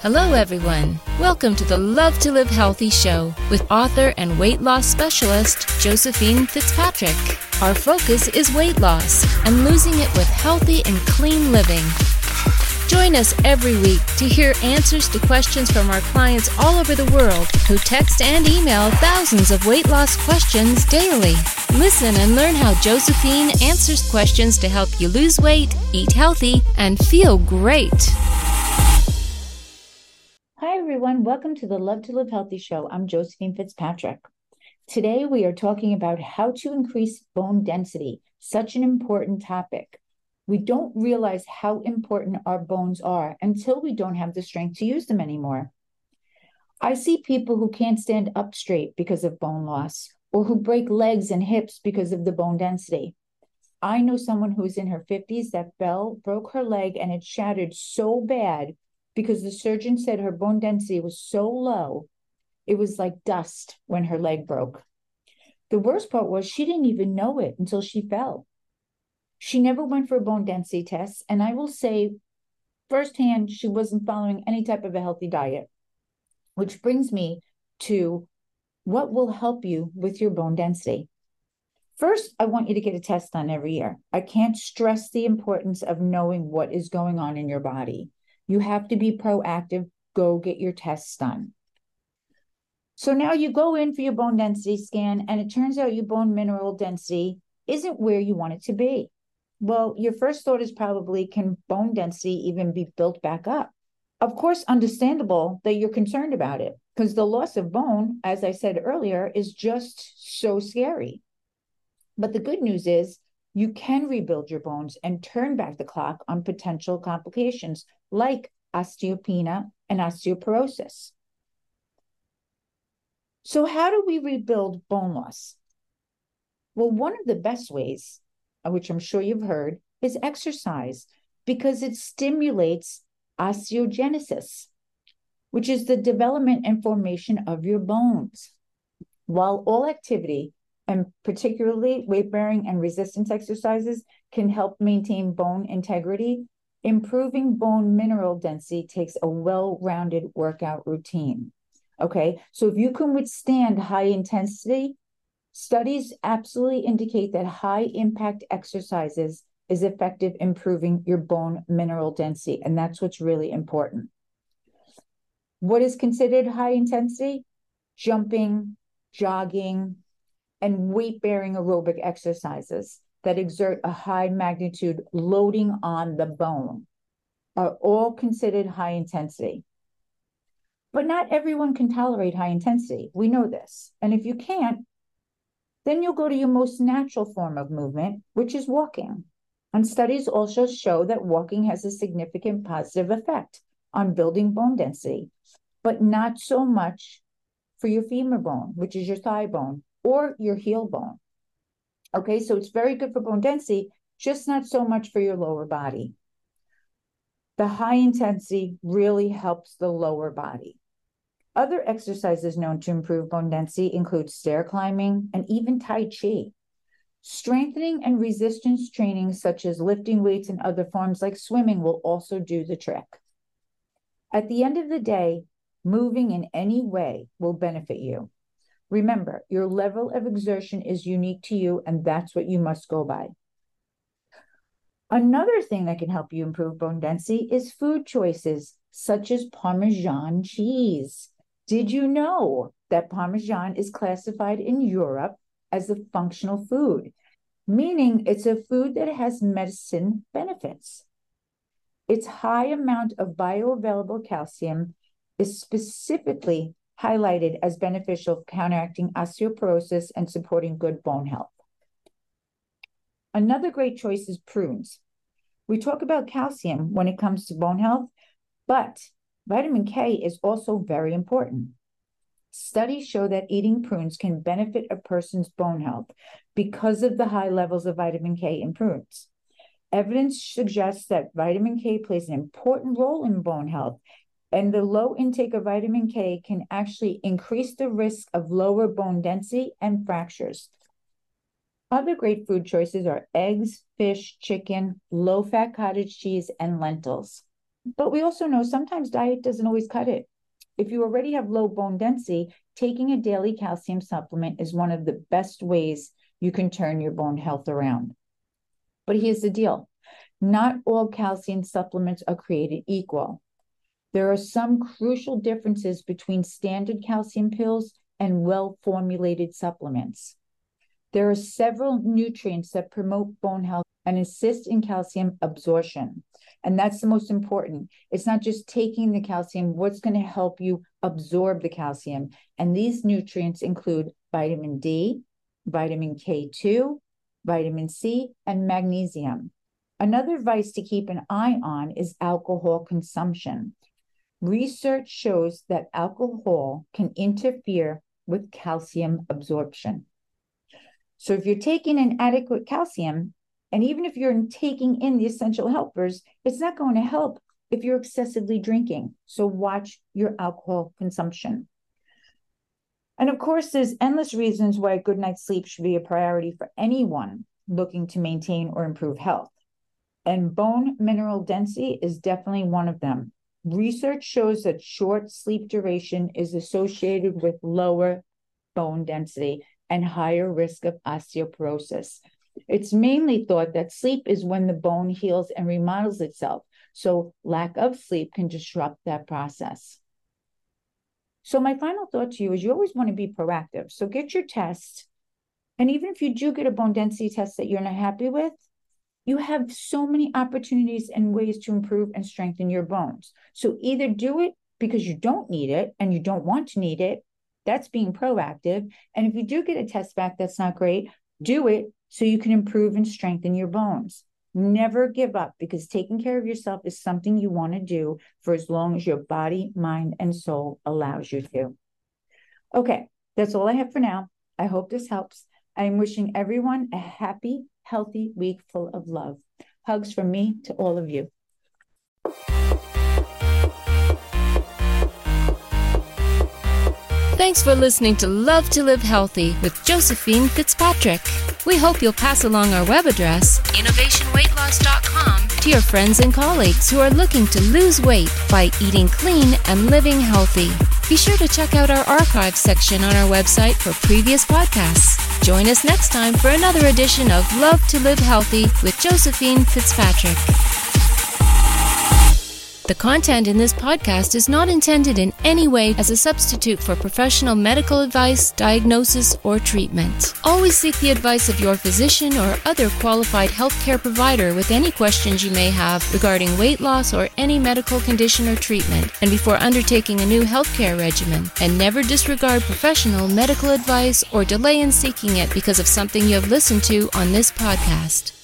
Hello, everyone. Welcome to the Love to Live Healthy show with author and weight loss specialist Josephine Fitzpatrick. Our focus is weight loss and losing it with healthy and clean living. Join us every week to hear answers to questions from our clients all over the world who text and email thousands of weight loss questions daily. Listen and learn how Josephine answers questions to help you lose weight, eat healthy, and feel great. Hi, everyone. Welcome to the Love to Live Healthy show. I'm Josephine Fitzpatrick. Today, we are talking about how to increase bone density, such an important topic. We don't realize how important our bones are until we don't have the strength to use them anymore. I see people who can't stand up straight because of bone loss or who break legs and hips because of the bone density. I know someone who's in her 50s that fell, broke her leg, and it shattered so bad because the surgeon said her bone density was so low, it was like dust when her leg broke. The worst part was she didn't even know it until she fell. She never went for a bone density test. And I will say firsthand, she wasn't following any type of a healthy diet, which brings me to what will help you with your bone density. First, I want you to get a test done every year. I can't stress the importance of knowing what is going on in your body. You have to be proactive. Go get your tests done. So now you go in for your bone density scan, and it turns out your bone mineral density isn't where you want it to be. Well, your first thought is probably can bone density even be built back up? Of course, understandable that you're concerned about it because the loss of bone, as I said earlier, is just so scary. But the good news is you can rebuild your bones and turn back the clock on potential complications like osteopenia and osteoporosis. So, how do we rebuild bone loss? Well, one of the best ways uh, which I'm sure you've heard, is exercise because it stimulates osteogenesis, which is the development and formation of your bones. While all activity, and particularly weight bearing and resistance exercises, can help maintain bone integrity, improving bone mineral density takes a well rounded workout routine. Okay, so if you can withstand high intensity Studies absolutely indicate that high impact exercises is effective improving your bone mineral density, and that's what's really important. What is considered high intensity? Jumping, jogging, and weight bearing aerobic exercises that exert a high magnitude loading on the bone are all considered high intensity. But not everyone can tolerate high intensity. We know this. And if you can't, then you'll go to your most natural form of movement, which is walking. And studies also show that walking has a significant positive effect on building bone density, but not so much for your femur bone, which is your thigh bone, or your heel bone. Okay, so it's very good for bone density, just not so much for your lower body. The high intensity really helps the lower body. Other exercises known to improve bone density include stair climbing and even Tai Chi. Strengthening and resistance training, such as lifting weights and other forms like swimming, will also do the trick. At the end of the day, moving in any way will benefit you. Remember, your level of exertion is unique to you, and that's what you must go by. Another thing that can help you improve bone density is food choices, such as Parmesan cheese. Did you know that Parmesan is classified in Europe as a functional food, meaning it's a food that has medicine benefits? Its high amount of bioavailable calcium is specifically highlighted as beneficial for counteracting osteoporosis and supporting good bone health. Another great choice is prunes. We talk about calcium when it comes to bone health, but Vitamin K is also very important. Studies show that eating prunes can benefit a person's bone health because of the high levels of vitamin K in prunes. Evidence suggests that vitamin K plays an important role in bone health, and the low intake of vitamin K can actually increase the risk of lower bone density and fractures. Other great food choices are eggs, fish, chicken, low fat cottage cheese, and lentils. But we also know sometimes diet doesn't always cut it. If you already have low bone density, taking a daily calcium supplement is one of the best ways you can turn your bone health around. But here's the deal not all calcium supplements are created equal. There are some crucial differences between standard calcium pills and well formulated supplements. There are several nutrients that promote bone health and assist in calcium absorption. And that's the most important. It's not just taking the calcium, what's going to help you absorb the calcium. And these nutrients include vitamin D, vitamin K2, vitamin C, and magnesium. Another vice to keep an eye on is alcohol consumption. Research shows that alcohol can interfere with calcium absorption. So if you're taking an adequate calcium, and even if you're taking in the essential helpers, it's not going to help if you're excessively drinking. So watch your alcohol consumption. And of course, there's endless reasons why a good night's sleep should be a priority for anyone looking to maintain or improve health. And bone mineral density is definitely one of them. Research shows that short sleep duration is associated with lower bone density and higher risk of osteoporosis. It's mainly thought that sleep is when the bone heals and remodels itself. So, lack of sleep can disrupt that process. So, my final thought to you is you always want to be proactive. So, get your test. And even if you do get a bone density test that you're not happy with, you have so many opportunities and ways to improve and strengthen your bones. So, either do it because you don't need it and you don't want to need it. That's being proactive. And if you do get a test back that's not great, do it so you can improve and strengthen your bones. Never give up because taking care of yourself is something you want to do for as long as your body, mind, and soul allows you to. Okay, that's all I have for now. I hope this helps. I am wishing everyone a happy, healthy week full of love. Hugs from me to all of you. Thanks for listening to Love to Live Healthy with Josephine Fitzpatrick. We hope you'll pass along our web address, innovationweightloss.com, to your friends and colleagues who are looking to lose weight by eating clean and living healthy. Be sure to check out our archives section on our website for previous podcasts. Join us next time for another edition of Love to Live Healthy with Josephine Fitzpatrick. The content in this podcast is not intended in any way as a substitute for professional medical advice, diagnosis, or treatment. Always seek the advice of your physician or other qualified healthcare provider with any questions you may have regarding weight loss or any medical condition or treatment, and before undertaking a new healthcare regimen. And never disregard professional medical advice or delay in seeking it because of something you have listened to on this podcast.